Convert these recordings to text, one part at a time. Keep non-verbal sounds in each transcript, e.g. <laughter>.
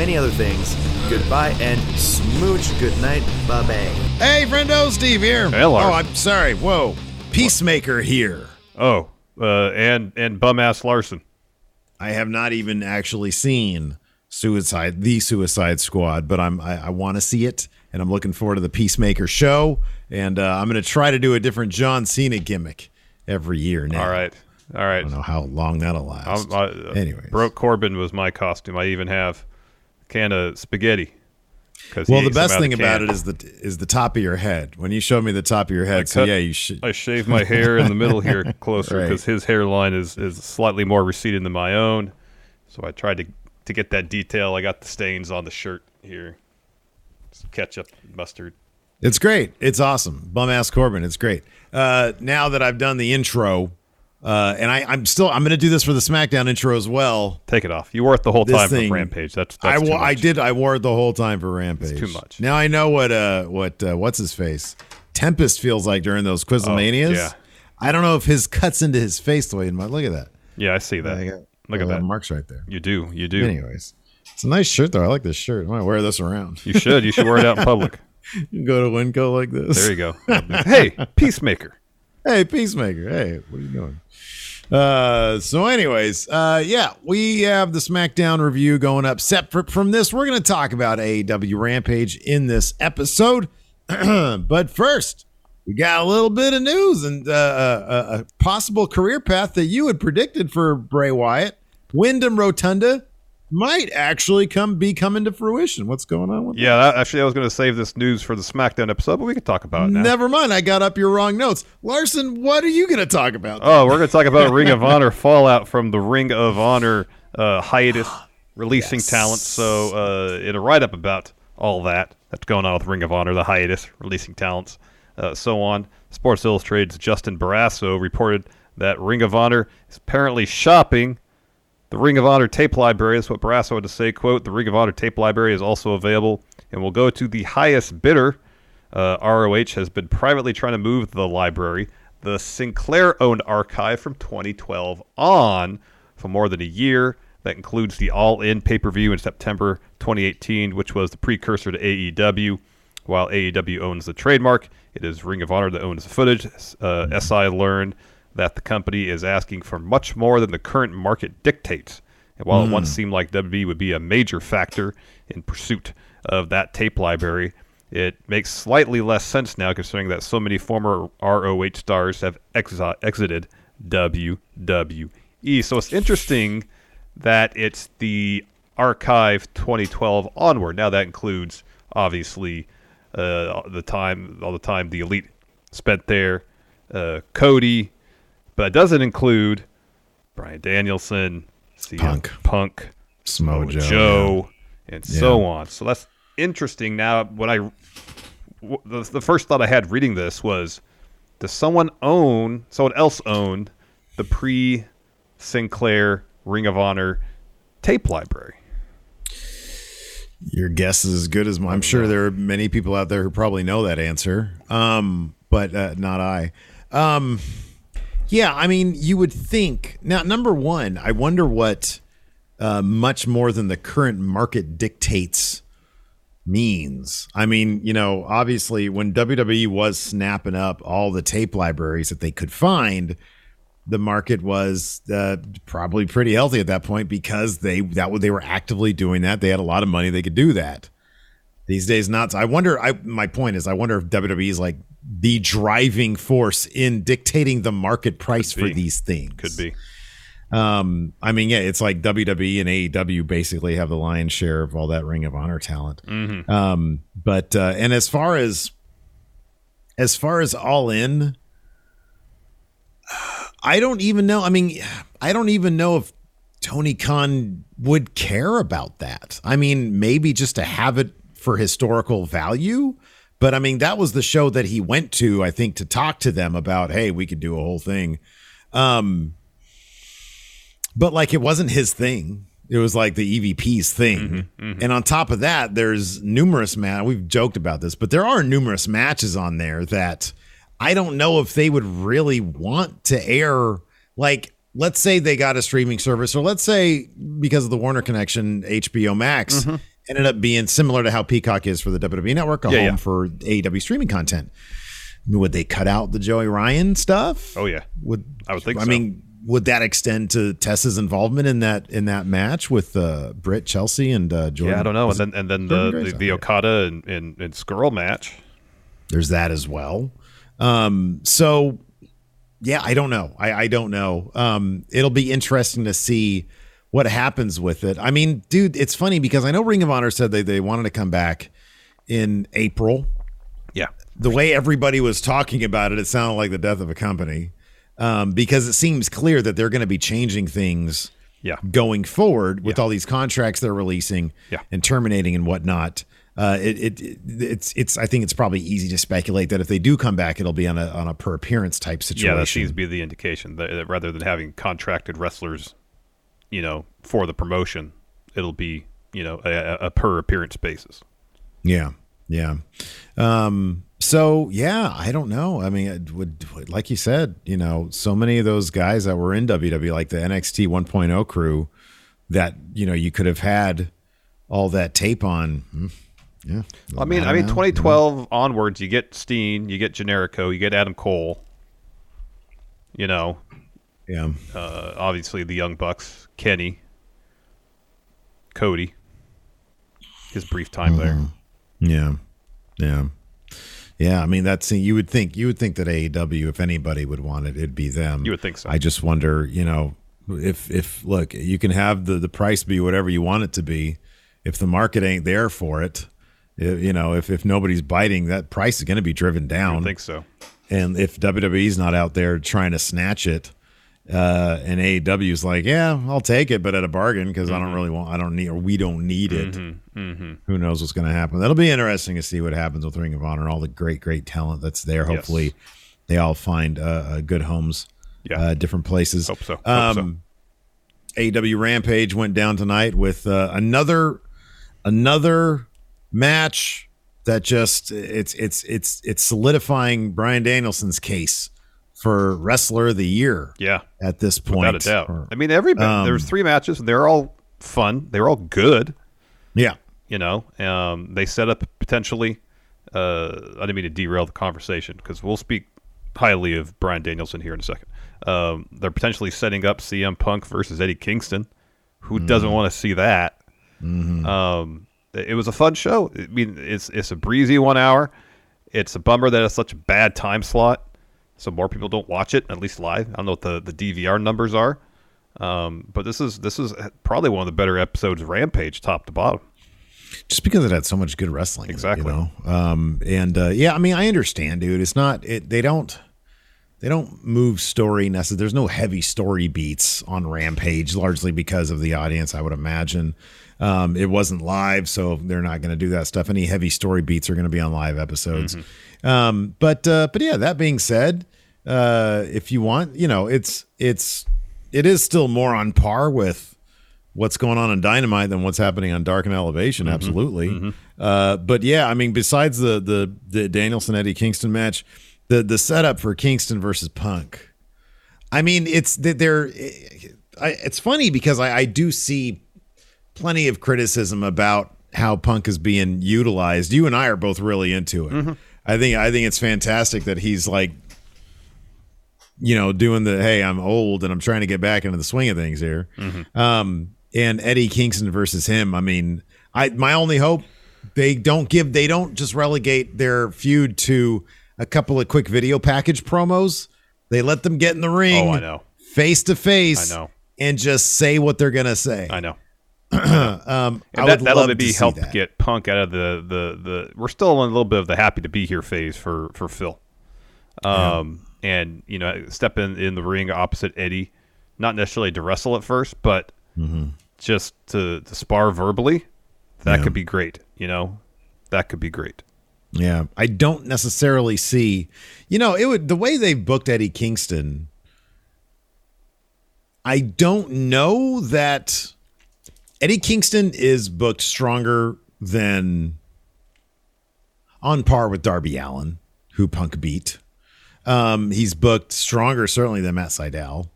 many other things. Goodbye and smooch. Good night. Bye bye. Hey, friendo, Steve here. Hey, Lars. Oh, I'm sorry. Whoa, Peacemaker here. Oh, uh, and and bum ass Larson. I have not even actually seen Suicide, the Suicide Squad, but I'm I, I want to see it, and I'm looking forward to the Peacemaker show, and uh, I'm going to try to do a different John Cena gimmick every year now. All right, all right. I don't know how long that'll last. I'm- uh, Anyways. broke Corbin was my costume. I even have a can of spaghetti. Well, the best thing about it is the is the top of your head. When you showed me the top of your head, so cut- yeah, you should. I shaved my hair in the middle here <laughs> closer Right. because his hairline is, is slightly more receding than my own. So I tried to to get that detail. I got the stains on the shirt here. Some ketchup, mustard. It's great. It's awesome. Bum ass Corbin. It's great. Uh, now that I've done the intro, uh, and I, I'm still I'm going to do this for the SmackDown intro as well. Take it off. You wore it the whole This time thing- for Rampage. That's, I that's too wo- I did I wore it the whole time for Rampage. too much. Now I know what uh what uh, what's his face Tempest feels like during those Quizlemanias. Oh, yeah. I don't know if his cuts into his face the way it might. Look at that. Yeah, I see that. I got- Look at that. marks right there. You do. You do. Anyways, it's a nice shirt though. I like this shirt. I might wear this around. You should. You should wear it out in public. <laughs> you can go to Winco like this. There you go. <laughs> hey, Peacemaker. Hey, Peacemaker. Hey, what are you doing? Uh, so, anyways, uh, yeah, we have the SmackDown review going up. Separate from this, we're going to talk about AEW Rampage in this episode. <clears throat> but first, we got a little bit of news and uh, a, a possible career path that you had predicted for Bray Wyatt. Wyndham Rotunda might actually come be coming to fruition. What's going on with Yeah, that, actually, I was going to save this news for the SmackDown episode, but we can talk about it now. Never mind. I got up your wrong notes. Larson, what are you going to talk about? Oh, we're going to talk about Ring of <laughs> Honor fallout from the Ring of Honor uh, hiatus, <gasps> releasing talent. So, uh, in a write up about all that that's going on with Ring of Honor, the hiatus, releasing talents, uh, so on, Sports Illustrated's Justin Barrasso reported that Ring of Honor is apparently shopping the Ring of Honor tape library. Is what Barrasso had to say. "Quote: The Ring of Honor tape library is also available and will go to the highest bidder." Uh, ROH has been privately trying to move the library, the Sinclair owned archive from 2012 on, for more than a year. That includes the All In pay per view in September 2018, which was the precursor to AEW. While AEW owns the trademark, it is Ring of Honor that owns the footage. Uh, SI learned that the company is asking for much more than the current market dictates. And while it once seemed like WWE would be a major factor in pursuit of that tape library, it makes slightly less sense now considering that so many former ROH stars have exi- exited WWE. So it's interesting that it's the archive 2012 onward. Now that includes obviously uh, the time, all the time the elite spent there, uh, Cody, but that doesn't include Bryan Danielson, CM Punk. Punk, Samoa Joe, Joe, and so on. So that's interesting. Now, what I w- the, the first thought I had reading this was, does someone own, someone else own the pre Sinclair Ring of Honor tape library? Your guess is as good as mine. I'm sure there are many people out there who probably know that answer, um, but uh, not I. Um, yeah, I mean, you would think now. Number one, I wonder what uh, much more than the current market dictates means. I mean, you know, obviously, when WWE was snapping up all the tape libraries that they could find, the market was uh, probably pretty healthy at that point because they that they were actively doing that. They had a lot of money; they could do that. These days, not. I wonder. I my point is, I wonder if WWE is like the driving force in dictating the market price for these things. Could be. Um, I mean, yeah, it's like WWE and AEW basically have the lion's share of all that Ring of Honor talent. Mhm. Um, but uh, and as far as as far as All In, I don't even know. I mean, I don't even know if Tony Khan would care about that. I mean, maybe just to have it for historical value. But I mean, that was the show that he went to, I think, to talk to them about, hey, we could do a whole thing. Um, but like it wasn't his thing. It was like the EVP's thing. Mm-hmm, mm-hmm. And on top of that, there's numerous man. We've joked about this, but there are numerous matches on there that I don't know if they would really want to air. Like, let's say they got a streaming service, or let's say because of the Warner connection, HBO Max mm-hmm. Ended up being similar to how Peacock is for the WWE Network, a Yeah, home yeah. for AEW streaming content. Would they cut out the Joey Ryan stuff? Oh yeah, Would I would think I so. mean, would that extend to Tessa's involvement in that in that match with uh, Britt Chelsea and uh, Jordan? yeah, I don't know. And then and then the the, the Okada and, and and Scurll match. There's that as well. Um, so yeah, I don't know. I, I don't know. Um, it'll be interesting to see what happens with it. I mean, dude, it's funny because I know Ring of Honor said they, they wanted to come back in April. Yeah. The way everybody was talking about it, it sounded like the death of a company. Um, because it seems clear that they're going to be changing things Yeah. going forward with all these contracts they're releasing Yeah. and terminating and whatnot. Uh, it, it, it it's it's I think it's probably easy to speculate that if they do come back, it'll be on a on a per appearance type situation. Yeah, that seems to be the indication that, that rather than having contracted wrestlers, you know, for the promotion, it'll be you know a, a- a per appearance basis. Yeah, yeah. Um, so yeah, I don't know. I mean, it would, would like you said, you know, so many of those guys that were in WWE, like the NXT 1.0 crew, that you know you could have had all that tape on. Hmm, Yeah, I mean, I don't mean, know. 2012 onwards, you get Steen, you get Generico, you get Adam Cole. You know, Yeah, uh, obviously the Young Bucks, Kenny, Cody. His brief time there. yeah, yeah, yeah. I mean, that's you would think you would think that AEW, if anybody would want it, it'd be them. You would think so. I just wonder, you know, if if look, you can have the the price be whatever you want it to be. If the market ain't there for it, i- you know, if if nobody's biting, that price is going to be driven down. don't think so. And if WWE's not out there trying to snatch it, uh, and AEW's like, yeah, I'll take it, but at a bargain because I don't really want, I don't need, or we don't need it. Mm-hmm. Who knows what's going to happen? That'll be interesting to see what happens with Ring of Honor and all the great, great talent that's there. Yes. Hopefully, they all find uh, uh, good homes, Yeah. uh, different places. Hope so. Hope Um, AEW Rampage went down tonight with uh, another another match that just it's it's it's it's solidifying Bryan Danielson's case for wrestler of the year. Yeah, at this point, without a doubt. Or- I mean, every Um, there was three matches, and they're all fun. They were all good. Yeah, you know, um, they set up potentially. Uh, I didn't mean to derail the conversation because we'll speak highly of Bryan Danielson here in a second. Um, they're potentially setting up CM Punk versus Eddie Kingston. Who doesn't want to see that? Um, it it was a fun show. I mean, it's it's a breezy one hour. It's a bummer that it's such a bad time slot, so more people don't watch it at least live. I don't know what the, the DVR numbers are, um, but this is this is probably one of the better episodes Rampage, top to bottom. just because it had so much good wrestling. in it, Exactly. you know? Um, and uh, yeah, I mean, I understand, dude. It's not. It they don't. They don't move story necessarily. There's no heavy story beats on Rampage, largely because of the audience. I would imagine um, it wasn't live, so they're not going to do that stuff. Any heavy story beats are going to be on live episodes. Um, but uh, but yeah, that being said, uh, if you want, you know, it's it's it is still more on par with what's going on in Dynamite than what's happening on Dark and Elevation. Absolutely. Uh, but yeah, I mean, besides the the the Danielson Eddie Kingston match, the the setup for Kingston versus Punk. I mean, it's that they're. I, it's funny because I, I do see plenty of criticism about how Punk is being utilized. You and I are both really into it. I think I think it's fantastic that he's like you know, doing the hey, I'm old and I'm trying to get back into the swing of things here. Um, and Eddie Kingston versus him. I mean, I my only hope they don't give they don't just relegate their feud to a couple of quick video package promos. They let them get in the ring. Oh, I know. Face to face. I know. And just say what they're gonna say. I know. <clears throat> um, And I that, would that'll love maybe to see help that. get Punk out of the, the, the. We're still in a little bit of the happy to be here phase for for Phil. Um, and you know, step in in the ring opposite Eddie, not necessarily to wrestle at first, but mm-hmm. just to to spar verbally. That Yeah. could be great. You know, that could be great. Yeah, I don't necessarily see. You know, it would the way they booked Eddie Kingston. I don't know that Eddie Kingston is booked stronger than on par with Darby Allin, who Punk beat. Um, he's booked stronger certainly than Matt Sydal.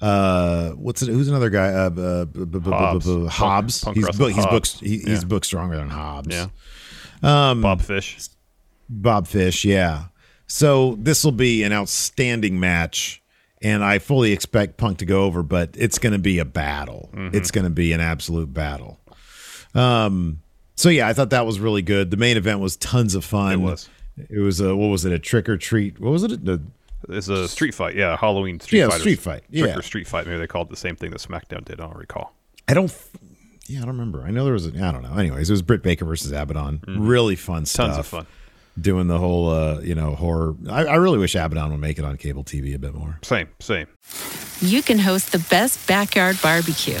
Uh, what's it? Who's another guy? Uh, uh, b- b- b- Hobbs. b- b- Punk- Hobbs. Punk He's. He's booked. He, Yeah. He's booked stronger than Hobbs. Yeah. Um, Bob Fish. Bob Fish, yeah. So this will be an outstanding match, and I fully expect Punk to go over, but it's going to be a battle. Mm-hmm. It's going to be an absolute battle. Um. So yeah, I thought that was really good. The main event was tons of fun. It was. It was a what was it? A trick or treat? What was it? The, It's a street fight. Yeah, Halloween street Yeah, fight. street fight. Trick Yeah. or street fight. Maybe they called it the same thing that SmackDown did. I don't recall. I don't. Yeah, I don't remember. I know there was. A, I don't know. Anyways, it was Britt Baker versus Abaddon. Really fun stuff. Mm-hmm. Tons of fun. Doing the whole, uh, you know, horror. I, I really wish Abaddon would make it on cable TV a bit more. Same, same. you can host the best backyard barbecue.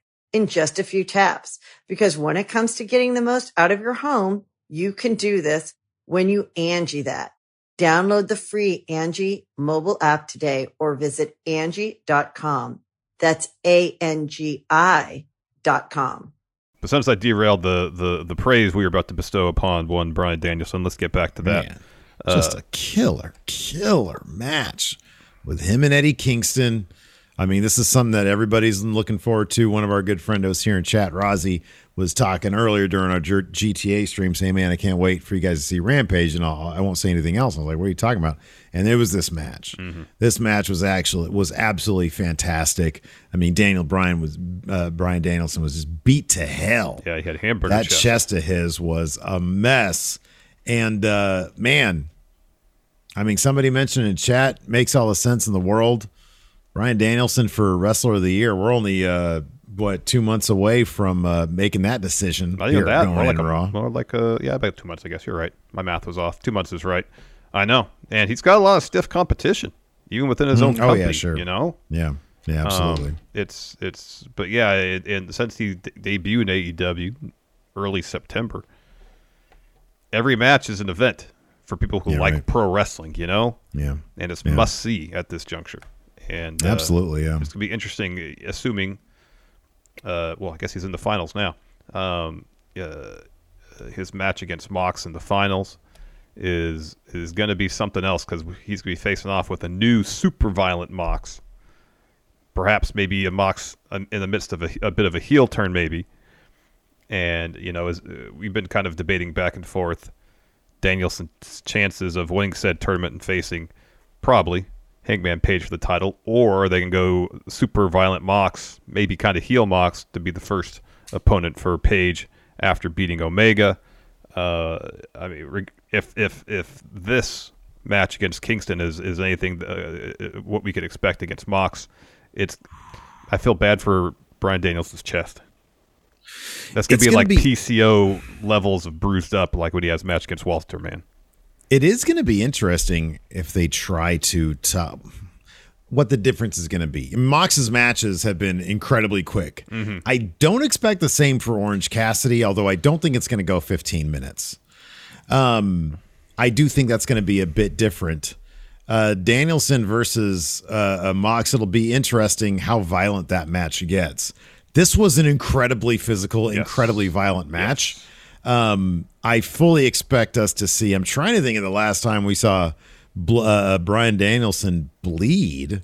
in just a few taps. Because when it comes to getting the most out of your home, you can do this when you Angie that. Download the free Angie mobile app today or visit Angie.com. That's A-N-G-I dot com. But since I derailed the, the, the praise we were about to bestow upon one Bryan Danielson, let's get back to that. Man, just Uh, a killer, killer match with him and Eddie Kingston. I mean, this is something that everybody's looking forward to. One of our good friendos here in chat, Rozzy, was talking earlier during our GTA stream, saying, "Man, I can't wait for you guys to see Rampage." And I'll, I won't say anything else. I was like, "What are you talking about?" And it was this match. This match was actually was absolutely fantastic. I mean, Daniel Bryan was uh, Bryan Danielson was just beat to hell. yeah, he had hamburger That chest. chest of his was a mess. And uh, man, I mean, somebody mentioned in chat makes all the sense in the world. Bryan Danielson for Wrestler of the Year. We're only uh, what two months away from uh, making that decision. Not even that. at More like, a, Raw. more like a yeah, about two months. I guess you're right. My math was off. Two months is right. I know, and he's got a lot of stiff competition, even within his own Mhm. company. Oh yeah, sure. You know, Yeah, yeah, absolutely. Um, it's it's, but yeah, it, and since he d- debuted in AEW early September, every match is an event for people who Yeah, like right. pro wrestling. You know, yeah, and it's Yeah. must see at this juncture. And uh, Absolutely, yeah. it's gonna be interesting, assuming. Uh, well, I guess he's in the finals now. Um, uh, his match against Mox in the finals is is going to be something else because he's going to be facing off with a new super violent Mox. Perhaps maybe a Mox in the midst of a, a bit of a heel turn, maybe. And you know, as, uh, we've been kind of debating back and forth, Danielson's chances of winning said tournament and facing probably Hangman Page for the title, or they can go super violent Mox, maybe kind of heel Mox to be the first opponent for Page after beating Omega. Uh, I mean, if if if this match against Kingston is is anything uh, uh, what we could expect against Mox, it's I feel bad for Brian Daniels' chest. That's gonna It's be gonna like be- PCO levels of bruised up, like when he has a match against Walter, man. It is going to be interesting if they try to top what the difference is going to be. Mox's matches have been incredibly quick. Mm-hmm. I don't expect the same for Orange Cassidy, although I don't think it's going to go 15 minutes. Um, I do think that's going to be a bit different. Uh, Danielson versus uh, uh, Mox, it'll be interesting how violent that match gets. This was an incredibly physical, incredibly violent match. Um, I fully expect us to see. I'm trying to think of the last time we saw bl- uh, Bryan Danielson bleed.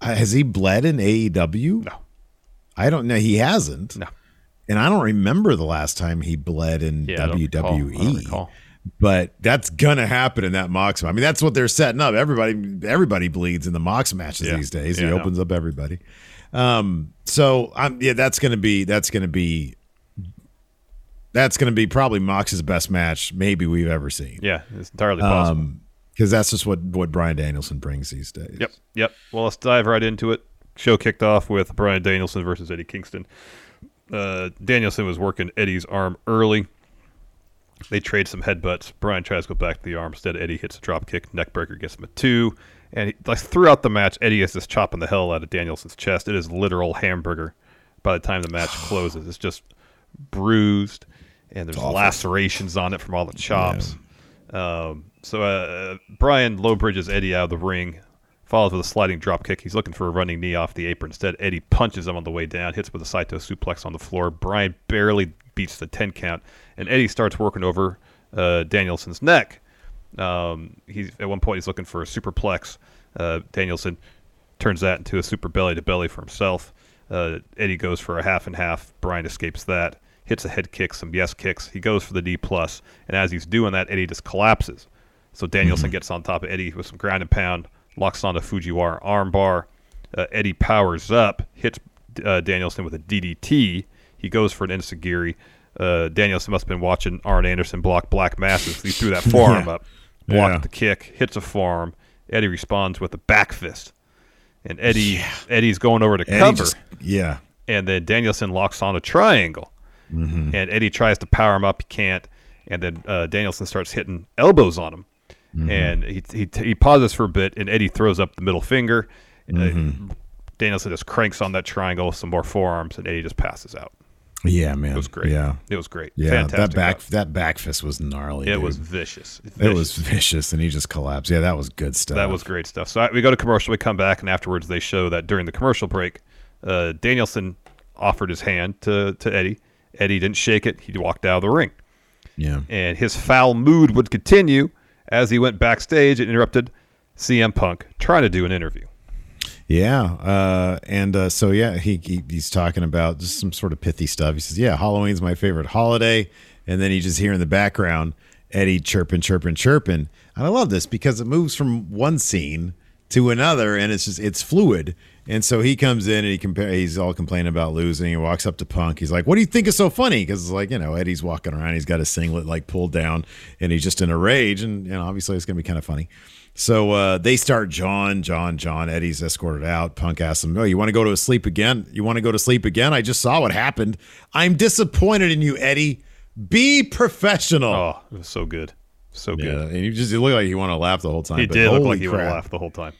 Uh, has he bled in AEW? No. I don't know. He hasn't. No. And I don't remember the last time he bled in Yeah, don't recall. Don't WWE. But that's gonna happen in that Mox. I mean, that's what they're setting up. Everybody, everybody bleeds in the Mox matches Yeah. these days. Yeah, he opens up everybody. Um, so I'm yeah, that's gonna be that's gonna be that's gonna be probably Mox's best match maybe we've ever seen. Yeah, it's entirely possible. Um, because that's just what what Bryan Danielson brings these days. Yep, yep. Well, let's dive right into it. Show kicked off with Bryan Danielson versus Eddie Kingston. Uh, Danielson was working Eddie's arm early. They trade some headbutts. Bryan tries to go back to the arm. Instead, Eddie hits a drop kick. Neckbreaker gets him a two. And he, like throughout the match, Eddie is just chopping the hell out of Danielson's chest. It is literal hamburger. By the time the match <sighs> closes, it's just bruised, and there's lacerations on it from all the chops. Um, so uh, Bryan low bridges Eddie out of the ring, follows with a sliding drop kick. He's looking for a running knee off the apron. Instead, Eddie punches him on the way down, hits with a Saito suplex on the floor. Bryan barely beats the 10 count, and Eddie starts working over uh, Danielson's neck. Um, he's at one point he's looking for a superplex. Uh, Danielson turns that into a super belly to belly for himself. Uh, Eddie goes for a half and half. Bryan escapes that. Hits a head kick, some yes kicks. He goes for the D plus, and as he's doing that, Eddie just collapses. So Danielson gets on top of Eddie with some ground and pound, locks onto Fujiwara armbar. Uh, Eddie powers up, hits uh, Danielson with a DDT. He goes for an enzuigiri. Uh, Danielson must have been watching Arn Anderson block Black Masses. He threw that <laughs> forearm Yeah. up, blocked Yeah. the kick, hits a forearm. Eddie responds with a back fist, and Eddie Eddie's going over to Eddie cover, just- yeah. and then Danielson locks on a triangle, Mm-hmm. and Eddie tries to power him up, he can't, and then uh, Danielson starts hitting elbows on him, Mm-hmm. and he, he he pauses for a bit, and Eddie throws up the middle finger. Uh, Mm-hmm. Danielson just cranks on that triangle with some more forearms, and Eddie just passes out. Yeah, man. It was great. Yeah. It was great. Yeah, Fantastic that back that back fist was gnarly. It dude. was vicious. It was vicious, and he just collapsed. Yeah, that was good stuff. That was great stuff. So I, we go to commercial. We come back, and afterwards they show that during the commercial break, uh, Danielson offered his hand to to Eddie. Eddie didn't shake it. He walked out of the ring. Yeah. And his foul mood would continue as he went backstage and interrupted CM Punk trying to do an interview. Yeah, uh, and uh, so yeah, he, he he's talking about just some sort of pithy stuff. He says, "Yeah, Halloween's my favorite holiday," and then you just hear in the background Eddie chirping, chirping, chirping. And I love this because it moves from one scene to another, and it's just it's fluid. And so he comes in and he compare. He's all complaining about losing. He walks up to Punk. He's like, "What do you think is so funny?" Because it's like you know Eddie's walking around. He's got his singlet like pulled down, and he's just in a rage. And you know obviously it's gonna be kind of funny. So uh, they start John, John, John. Eddie's escorted out. Punk asks him, "Oh, you want to go to sleep again? You want to go to sleep again? I just saw what happened. I'm disappointed in you, Eddie. Be professional." Oh, it was so good, so good. Yeah, and you just you look like you want to laugh the whole time. He but did look like he would to laugh the whole time.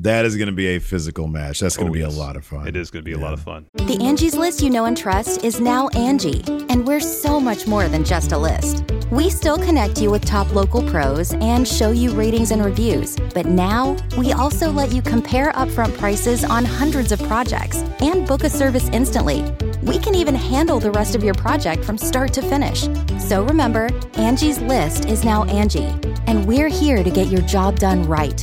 That is going to be a physical match. That's going to Oh, be yes. a lot of fun. It is going to be a lot of fun. The Angie's list you know and trust is now Angie, and we're so much more than just a list. We still connect you with top local pros and show you ratings and reviews, but now we also let you compare upfront prices on hundreds of projects and book a service instantly. We can even handle the rest of your project from start to finish. So remember, Angie's list is now Angie, and we're here to get your job done right.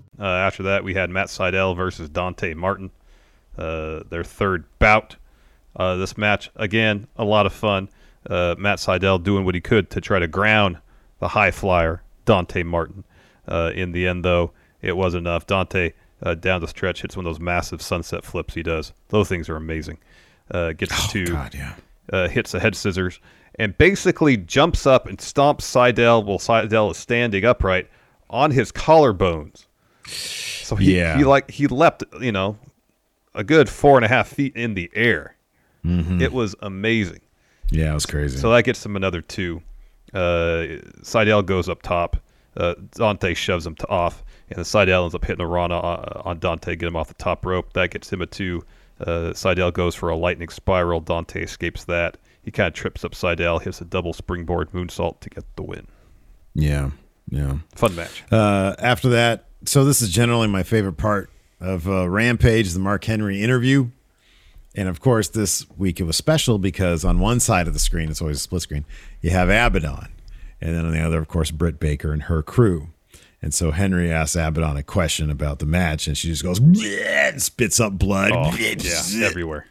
Uh, after that, we had Matt Sydal versus Dante Martin, uh, their third bout. Uh, this match, again, a lot of fun. Uh, Matt Sydal doing what he could to try to ground the high flyer, Dante Martin. Uh, in the end, though, it was enough. Dante, uh, down the stretch, hits one of those massive sunset flips he does. Those things are amazing. Uh, gets to God, yeah. uh, hits the head scissors, and basically jumps up and stomps Sydal while Sydal is standing upright on his collarbones. So he, Yeah. he like he leapt, you know, a good four and a half feet in the air. Mhm. It was amazing. Yeah, it was crazy. So that gets him another two. Uh, Sydal goes up top. Uh, Dante shoves him to off, and then Sydal ends up hitting a Rana on, on Dante, get him off the top rope. That gets him a two. Uh, Sydal goes for a lightning spiral. Dante escapes that. He kind of trips up Sydal, hits a double springboard moonsault to get the win. yeah, yeah. Fun match. Uh, after that, so this is generally my favorite part of uh, Rampage, the Mark Henry interview. And of course, this week it was special because on one side of the screen, it's always a split screen, you have Abaddon. And then on the other, of course, Britt Baker and her crew. And so Henry asks Abaddon a question about the match, and she just goes, and spits up blood. Oh, yeah, everywhere.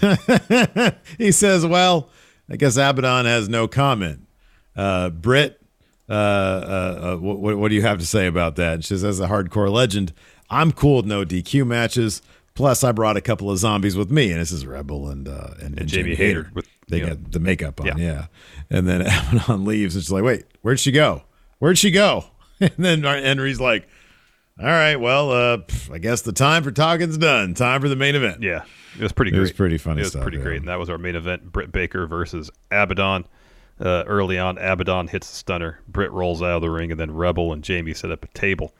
<laughs> he says, "Well, I guess Abaddon has no comment." Uh, Britt, uh, uh, uh, what, what do you have to say about that? She says, "As a hardcore legend, I'm cool with no DQ matches. Plus, I brought a couple of zombies with me, and this is Rebel and uh, and, and Jamie Hayter. with, they you know, got the makeup on, yeah. yeah. And then <laughs> Abaddon leaves, and she's like, "Wait, where'd she go? Where'd she go?" <laughs> And then Henry's like. All right, well, uh, I guess the time for talking's done. Time for the main event. Yeah, it was pretty It great. was pretty funny It was stuff, pretty yeah. great, and that was our main event: Britt Baker versus Abaddon. Uh, early on, Abaddon hits the stunner. Britt rolls out of the ring, and then Rebel and Jamie set up a table,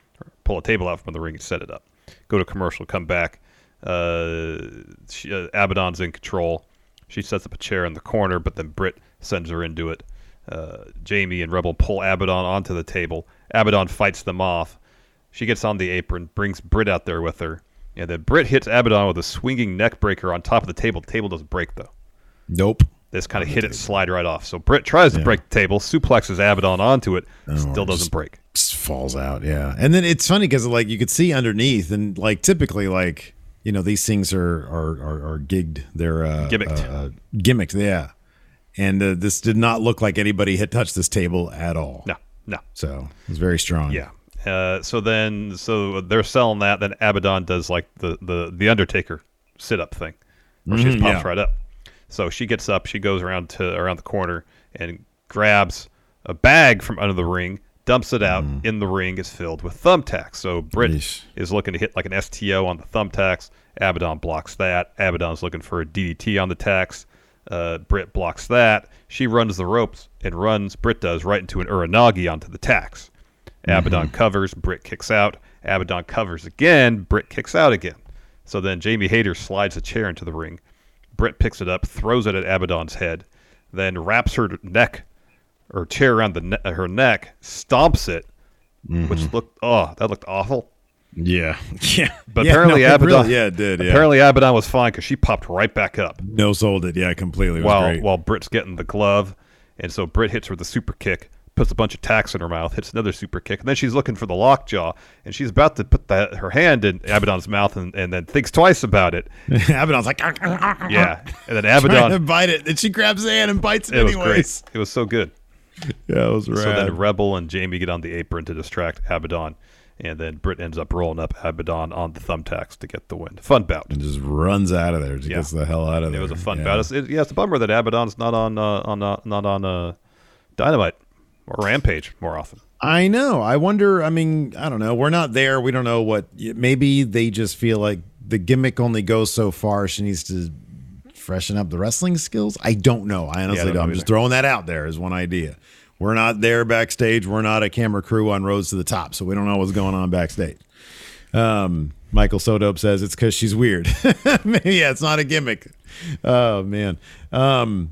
pull a table out from the ring and set it up. Go to commercial, come back. Uh, she, uh, Abaddon's in control. She sets up a chair in the corner, but then Britt sends her into it. Uh, Jamie and Rebel pull Abaddon onto the table. Abaddon fights them off. She gets on the apron, brings Britt out there with her, and then Britt hits Abaddon with a swinging neck breaker on top of the table. The table doesn't break though. Nope. Just kind of hit it, slide right off. So Britt tries to break the table, suplexes Abaddon onto it, still doesn't break. just falls out. Yeah, and then it's funny because like you could see underneath, and like typically like you know these things are are are, are gigged. They're uh, Gimmicked. Uh, uh, gimmicked. Yeah, and uh, this did not look like anybody had touched this table at all. No, no. So it was very strong. Yeah, Uh, so then, so they're selling that. Then Abaddon does like the the the Undertaker sit up thing, where she just pops yeah. right up. So she gets up, she goes around to around the corner and grabs a bag from under the ring, dumps it out. Mm. In the ring is filled with thumbtacks. So Britt is looking to hit like an STO on the thumbtacks. Abaddon blocks that. Abaddon's looking for a DDT on the tacks. Uh, Britt blocks that. She runs the ropes and runs. Britt does right into an uranage onto the tacks. Abaddon covers. Britt kicks out. Abaddon covers again. Britt kicks out again. So then Jamie Hayter slides a chair into the ring. Britt picks it up, throws it at Abaddon's head, then wraps her neck or chair around the ne- her neck, stomps it, mm-hmm. which looked oh that looked awful. Yeah, <laughs> yeah. But Yeah, apparently no, Abaddon, really- yeah, it did, yeah. Apparently Abaddon was fine because she popped right back up. No sold it. Yeah, completely. It was while great. while Britt's getting the glove, and so Britt hits her with a super kick, puts a bunch of tacks in her mouth, hits another super kick, and then she's looking for the lockjaw, and she's about to put that her hand in Abaddon's mouth, and, and then thinks twice about it. <laughs> Abaddon's like, yeah, and then trying to Abaddon bite it, and she grabs the hand and bites it, it was anyways. great. It was so good. Yeah, it was So rad. then Rebel and Jamie get on the apron to distract Abaddon, and then Britt ends up rolling up Abaddon on the thumbtacks to get the win. Fun bout. and just runs out of there. Just gets the hell out of It there. It was a fun yeah. bout. It's, it, yeah, it's a bummer that Abaddon's not on uh, on uh, not on uh, Dynamite or Rampage more often. I know. I wonder. I mean, I don't know. We're not there. We don't know what. Maybe they just feel like the gimmick only goes so far. She needs to freshen up the wrestling skills. I don't know. I honestly don't don't. I'm just throwing that out there as one idea. We're not there backstage. We're not a camera crew on Roads to the Top, so we don't know what's going on backstage. Um, Michael Sodope says it's because she's weird. <laughs> yeah, it's not a gimmick. Oh man. Um,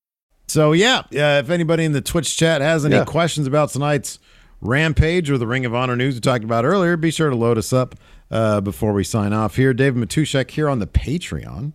So yeah, yeah. If anybody in the Twitch chat has any Yeah. questions about tonight's Rampage or the Ring of Honor news we talked about earlier, be sure to load us up uh, before we sign off here. David Matushek here on the Patreon,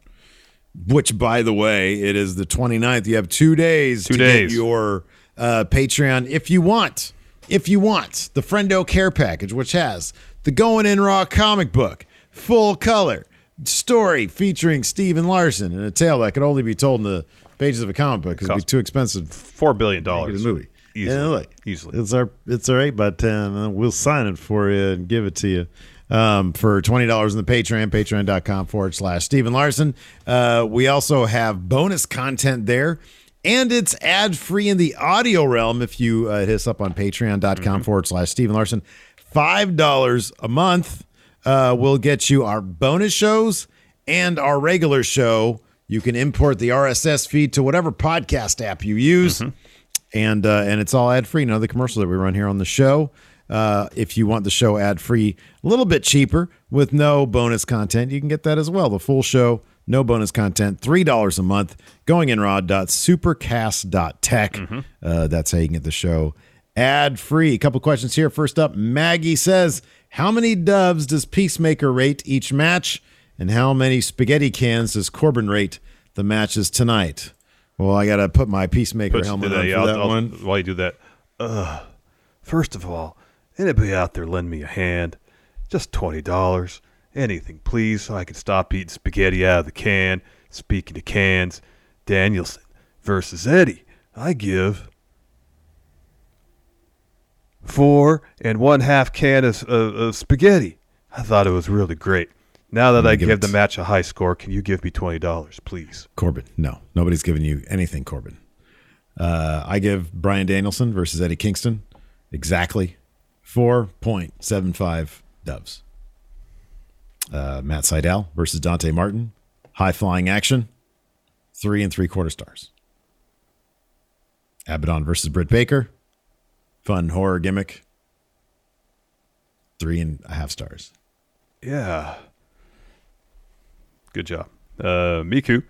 which by the way, it is the 29th. You have two days Two to days. get your uh, Patreon if you want. If you want the Friendo Care Package, which has the Going In Raw comic book, full color story featuring Steven Larson and a tale that could only be told in the pages of a comic book because it'd be too expensive Four billion dollars. a movie. Easily. Yeah, look, Easily. It's our it's our eight by ten. Uh, we'll sign it for you and give it to you. Um, for twenty dollars in the Patreon, patreon.com forward slash Stephen Larson. Uh, we also have bonus content there. And it's ad free in the audio realm if you uh, hit us up on patreon.com forward slash Stephen Larson. $5 a month uh, will get you our bonus shows and our regular show. You can import the RSS feed to whatever podcast app you use and uh, and it's all ad free. None of the commercials that we run here on the show. Uh, if you want the show ad free, a little bit cheaper with no bonus content, you can get that as well. The full show, no bonus content, three dollars a month. Going in raw.supercast.tech. Uh, that's how you can get the show ad free. A couple questions here. First up, Maggie says, "How many doves does Peacemaker rate each match, and how many spaghetti cans does Corbin rate the matches tonight?" Well, I got to put my Peacemaker helmet on for that I'll- one. While you do that, uh, first of all, anybody out there lend me a hand? Just twenty dollars, anything, please, so I can stop eating spaghetti out of the can. Speaking of cans, Danielson versus Eddie, I give four and one half can of, of, of spaghetti. I thought it was really great. Now that I give give the match a high score, can you give me twenty dollars, please? Corbin. No, nobody's giving you anything, Corbin. Uh, I give Bryan Danielson versus Eddie Kingston exactly 4.75 doves. Uh, Matt Sydal versus Dante Martin, high flying action, three and three quarter stars. Abaddon versus Britt Baker, fun horror gimmick, three and a half stars. Yeah. Good job. Uh, Miku,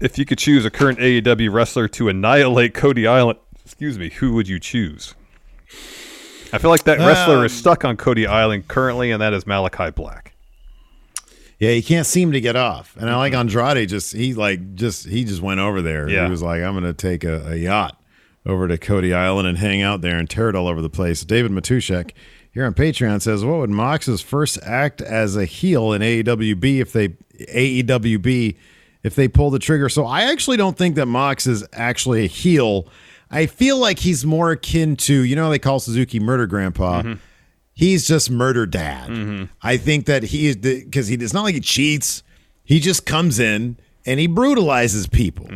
if you could choose a current AEW wrestler to annihilate Cody Island, excuse me, who would you choose? I feel like that wrestler Um, is stuck on Cody Island currently, and that is Malakai Black. Yeah, he can't seem to get off. And I like Andrade just he like just he just went over there. Yeah. He was like, I'm gonna take a, a yacht over to Cody Island and hang out there and tear it all over the place. David Matushek here on Patreon says, What would Mox's first act as a heel in AEW be if they AEW be if they pull the trigger? So I actually don't think that Mox is actually a heel. I feel like he's more akin to, you know, they call Suzuki murder grandpa he's just murder dad. I think that he is because he it's not like he cheats. He just comes in and he brutalizes people.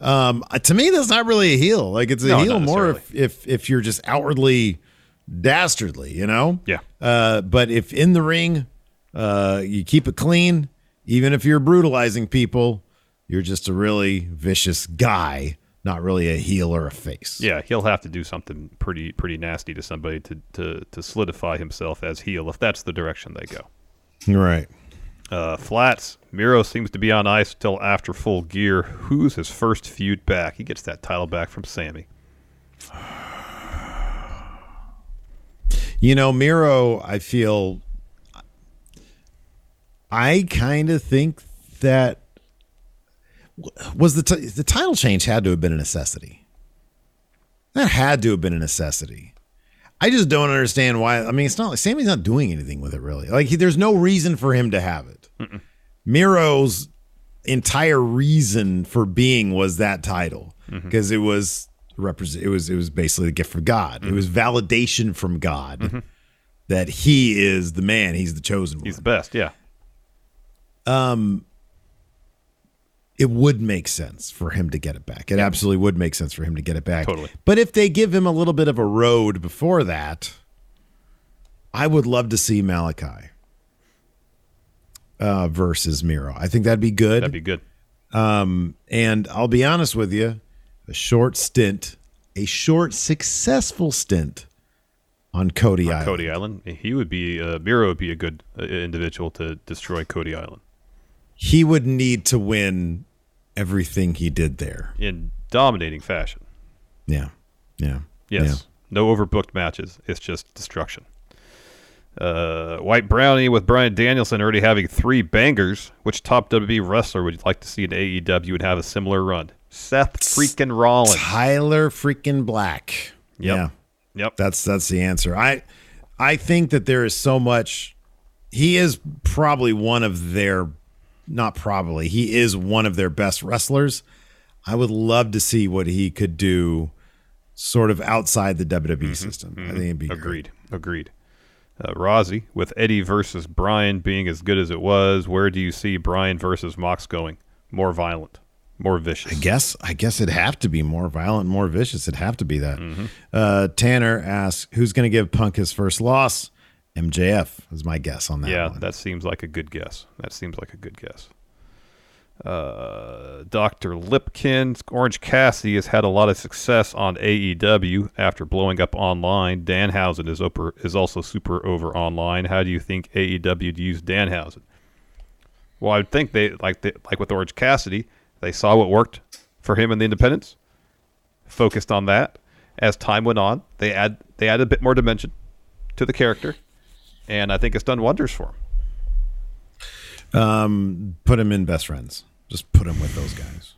Um, uh, to me, that's not really a heel. Like it's a No, heel more if, if if you're just outwardly dastardly, you know. Yeah. Uh, but if in the ring, uh, you keep it clean, even if you're brutalizing people, you're just a really vicious guy, not really a heel or a face. Yeah, he'll have to do something pretty pretty nasty to somebody to to to solidify himself as heel if that's the direction they go. Right. Uh, Flats Miro seems to be on ice till after full gear. Who's his first feud back? He gets that title back from Sammy. <sighs> <sighs> <sighs> You know, Miro, I feel I kind of think that was the t- the title change had to have been a necessity. That had to have been a necessity. I just don't understand why. I mean, it's not like Sammy's not doing anything with it really. Like he, there's no reason for him to have it. Miro's entire reason for being was that title mm-hmm. because it was represent. It was it was basically the gift from God. It was validation from God that he is the man. He's the chosen one. He's the best, yeah. Um, it would make sense for him to get it back. It absolutely would make sense for him to get it back. Totally. But if they give him a little bit of a road before that, I would love to see Malakai uh, versus Miro. I think that'd be good. That'd be good. Um, and I'll be honest with you, a short stint, a short successful stint on Cody On Island. Cody Island, he would be uh, Miro would be a good uh, individual to destroy Cody Island He would need to win everything he did there. in dominating fashion. Yeah. Yeah. Yes. No overbooked matches. It's just destruction. Uh, White Brownie with Bryan Danielson already having three bangers. Which top WWE wrestler would you like to see in AEW and have a similar run? Seth freaking Rollins. Tyler freaking Black. Yep. Yeah. Yep. That's that's the answer. I I think that there is so much he is probably one of their not probably. He is one of their best wrestlers. I would love to see what he could do sort of outside the WWE system. I think it'd be Agreed. Agreed. Uh, Rozzy with Eddie versus Bryan being as good as it was. Where do you see Bryan versus Mox going? More violent, more vicious. I guess I guess it'd have to be more violent, more vicious. It'd have to be that. Mm-hmm. Uh, Tanner asks, "Who's going to give Punk his first loss?" MJF is my guess on that. yeah, one. that seems like a good guess. That seems like a good guess. Uh, Dr. Lipkin, Orange Cassidy has had a lot of success on AEW after blowing up online. Danhausen is over, is also super over online. How do you think AEW would use Danhausen? Well, I would think they like they, like with Orange Cassidy, they saw what worked for him in the independents, focused on that. As time went on, they add they add a bit more dimension to the character, and I think it's done wonders for him. Um, put him in best friends. Just put him with those guys.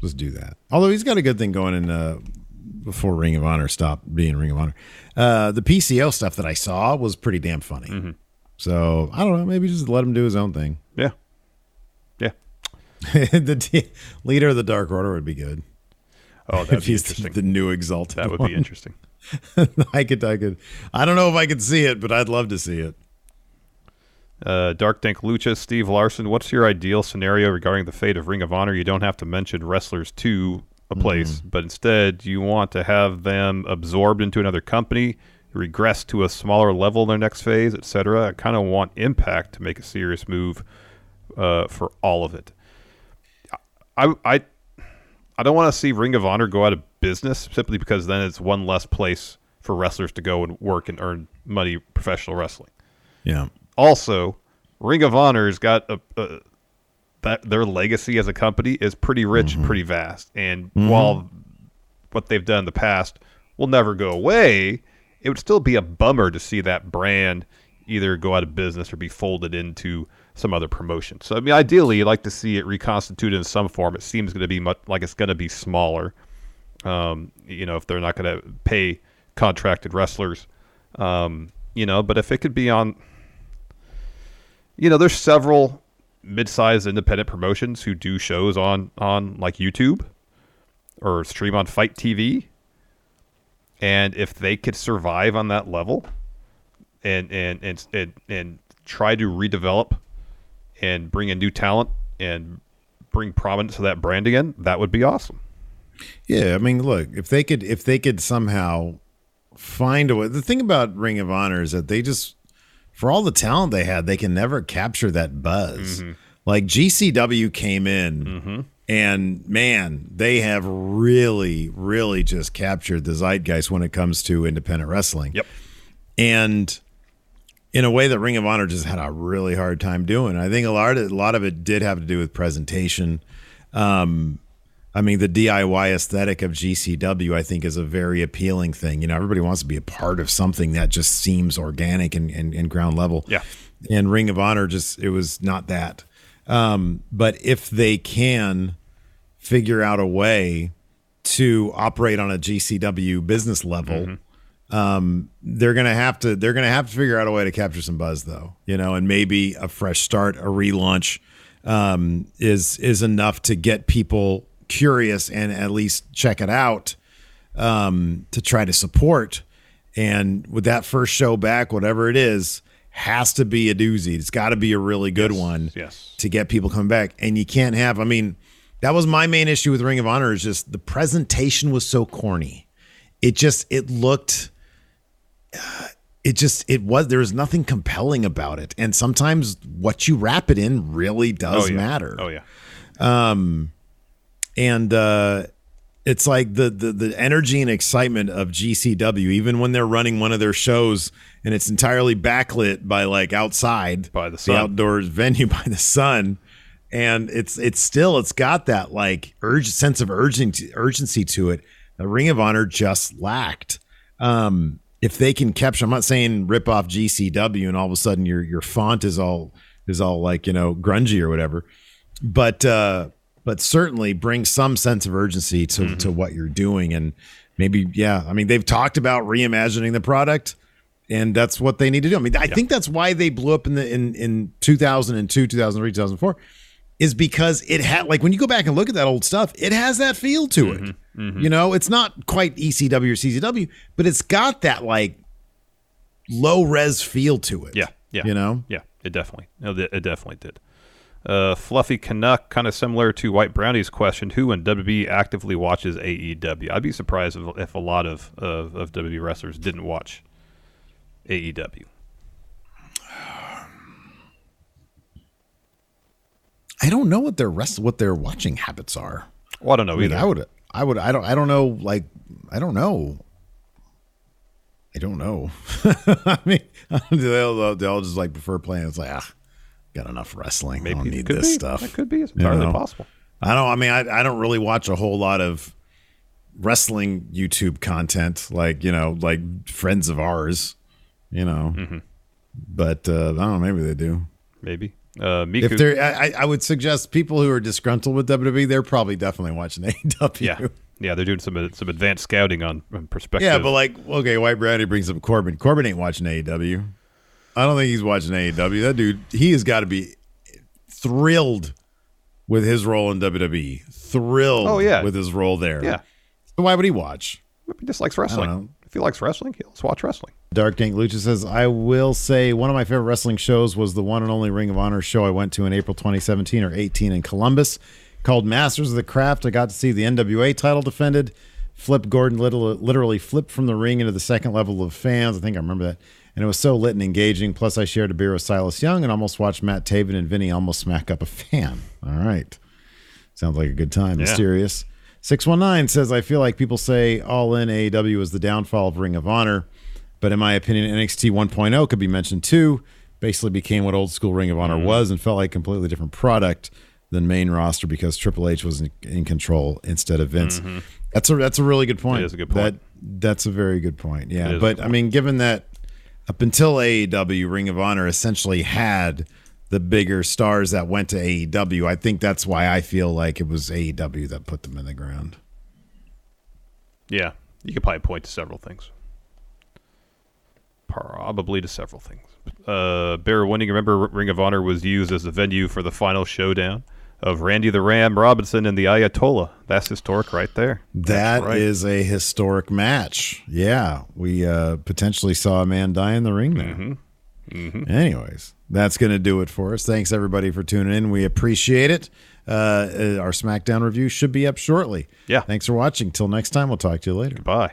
Just do that. Although he's got a good thing going in uh, before Ring of Honor stopped being Ring of Honor. Uh, the PCO stuff that I saw was pretty damn funny. So I don't know. Maybe just let him do his own thing. Yeah. <laughs> the t- leader of the Dark Order would be good. Oh, that'd <laughs> if be he's interesting. the new exalted. That would one. be <laughs> interesting. I could, I could. I don't know if I could see it, but I'd love to see it. Uh, Dark Dank Lucha, Steve Larson, what's your ideal scenario regarding the fate of Ring of Honor? You don't have to mention wrestlers to a place, but instead you want to have them absorbed into another company, regress to a smaller level in their next phase, etc. I kind of want Impact to make a serious move uh, for all of it. I, I, I don't want to see Ring of Honor go out of business simply because then it's one less place for wrestlers to go and work and earn money professional wrestling Yeah. also ring of honor's got a, a that their legacy as a company is pretty rich and pretty vast and Mhm. while what they've done in the past will never go away it would still be a bummer to see that brand either go out of business or be folded into some other promotion. So I mean, ideally, you'd like to see it reconstituted in some form. It seems going to be much like it's going to be smaller. Um, you know, if they're not going to pay contracted wrestlers, um, you know, but if it could be on, you know, there's several mid-sized independent promotions who do shows on on like YouTube or stream on FITE TV. And if they could survive on that level and and and and, and try to redevelop and bring in new talent and bring prominence to that brand again, that would be awesome. Yeah, I mean, look, if they could if they could somehow find a way. The thing about Ring of Honor is that they just for all the talent they had, they can never capture that buzz. Mm-hmm. Like GCW came in and man, they have really really just captured the zeitgeist when it comes to independent wrestling. Yep. And in a way that Ring of Honor just had a really hard time doing. I think a lot of it, a lot of it did have to do with presentation. Um, I mean, the DIY aesthetic of GCW, I think, is a very appealing thing. You know, everybody wants to be a part of something that just seems organic and, and, and ground level. Yeah. And Ring of Honor just, it was not that. Um, but if they can figure out a way to operate on a GCW business level, um, they're gonna have to they're gonna have to figure out a way to capture some buzz though, you know, and maybe a fresh start, a relaunch, um, is is enough to get people curious and at least check it out um, to try to support. And with that first show back, whatever it is, has to be a doozy. It's got to be a really good one yes. to get people coming back. And you can't have. I mean, that was my main issue with Ring of Honor is just the presentation was so corny. It just it looked. Uh, It just it was there was nothing compelling about it, and sometimes what you wrap it in really does Oh, yeah. matter. Oh yeah. Um, and uh, it's like the, the the energy and excitement of GCW, even when they're running one of their shows and it's entirely backlit by like outside by the sun. outdoors venue <laughs> by the sun, and it's it's still it's got that like urge sense of urgency urgency to it. The Ring of Honor just lacked. Um, if they can capture, I'm not saying rip off GCW and all of a sudden your your font is all is all like you know grungy or whatever, but uh, but certainly bring some sense of urgency to to what you're doing and maybe yeah. I mean they've talked about reimagining the product. And that's what they need to do. I mean, I think that's why they blew up in the in in 2002, 2003, 2004 is because it had like when you go back and look at that old stuff, it has that feel to it. Mm-hmm. You know, it's not quite ECW or CZW, but it's got that like low res feel to it. Yeah, yeah. You know? Yeah, it definitely. It it definitely did. Uh, Fluffy Canuck, kind of similar to White Brownie's question, who in WWE actively watches AEW? I'd be surprised if, if a lot of, of, of WWE wrestlers didn't watch AEW. I don't know what their rest what their watching habits are. Well, I don't know mean, either. I would I would I don't I don't know like I don't know. I don't know. <laughs> I mean, <laughs> they'll, they'll just like prefer playing. It's like, ah, got enough wrestling. I don't need this be. stuff. That could be. It's You entirely know? possible. I don't. I mean, I I don't really watch a whole lot of wrestling YouTube content, like you know, like friends of ours, you know. Mm-hmm. But uh, I don't know. Maybe they do. Maybe. Uh, Miku, If they're, I, I would suggest people who are disgruntled with WWE, they're probably definitely watching <laughs> AEW. yeah, yeah, they're doing some some advanced scouting on, on perspective. Yeah, but like, okay, White Brownie brings up Corbin. Corbin ain't watching AEW. I don't think he's watching AEW. That dude, he has got to be thrilled with his role in WWE. Thrilled Oh, yeah. with his role there. Yeah. So why would he watch? he just likes I don't know. wrestling. If he likes wrestling, he'll just watch wrestling. Dark Dank Lucha says, I will say one of my favorite wrestling shows was the one and only Ring of Honor show I went to in April 2017 or 18 in Columbus called Masters of the Craft. I got to see the NWA title defended. Flip Gordon literally flipped from the ring into the second level of fans. I think I remember that. And it was so lit and engaging. Plus, I shared a beer with Silas Young and almost watched Matt Taven and Vinny almost smack up a fan. All right. Sounds like a good time. Yeah. Mysterious. 619 says, I feel like people say All In AEW is the downfall of Ring of Honor. But in my opinion, NXT 1.0 could be mentioned too. Basically became what old school Ring of Honor Mm-hmm. was and felt like a completely different product than main roster because Triple H was in, in control instead of Vince. Mhm. That's a that's a really good point. It is a good point. That's a very good point. Yeah, but good I mean, given that up until AEW, Ring of Honor essentially had the bigger stars that went to AEW, I think that's why I feel like it was AEW that put them in the ground. Yeah, you could probably point to several things. Probably to several things. Uh, bear winning. Remember, Ring of Honor was used as the venue for the final showdown of Randy the Ram Robinson and the Ayatollah. That's historic, right there. That is right. a historic match. Yeah, we uh, potentially saw a man die in the ring there. Mm-hmm. Anyways, that's going to do it for us. Thanks everybody for tuning in. We appreciate it. Uh, uh, our SmackDown review should be up shortly. Yeah. Thanks for watching. Till next time, we'll talk to you later. Bye.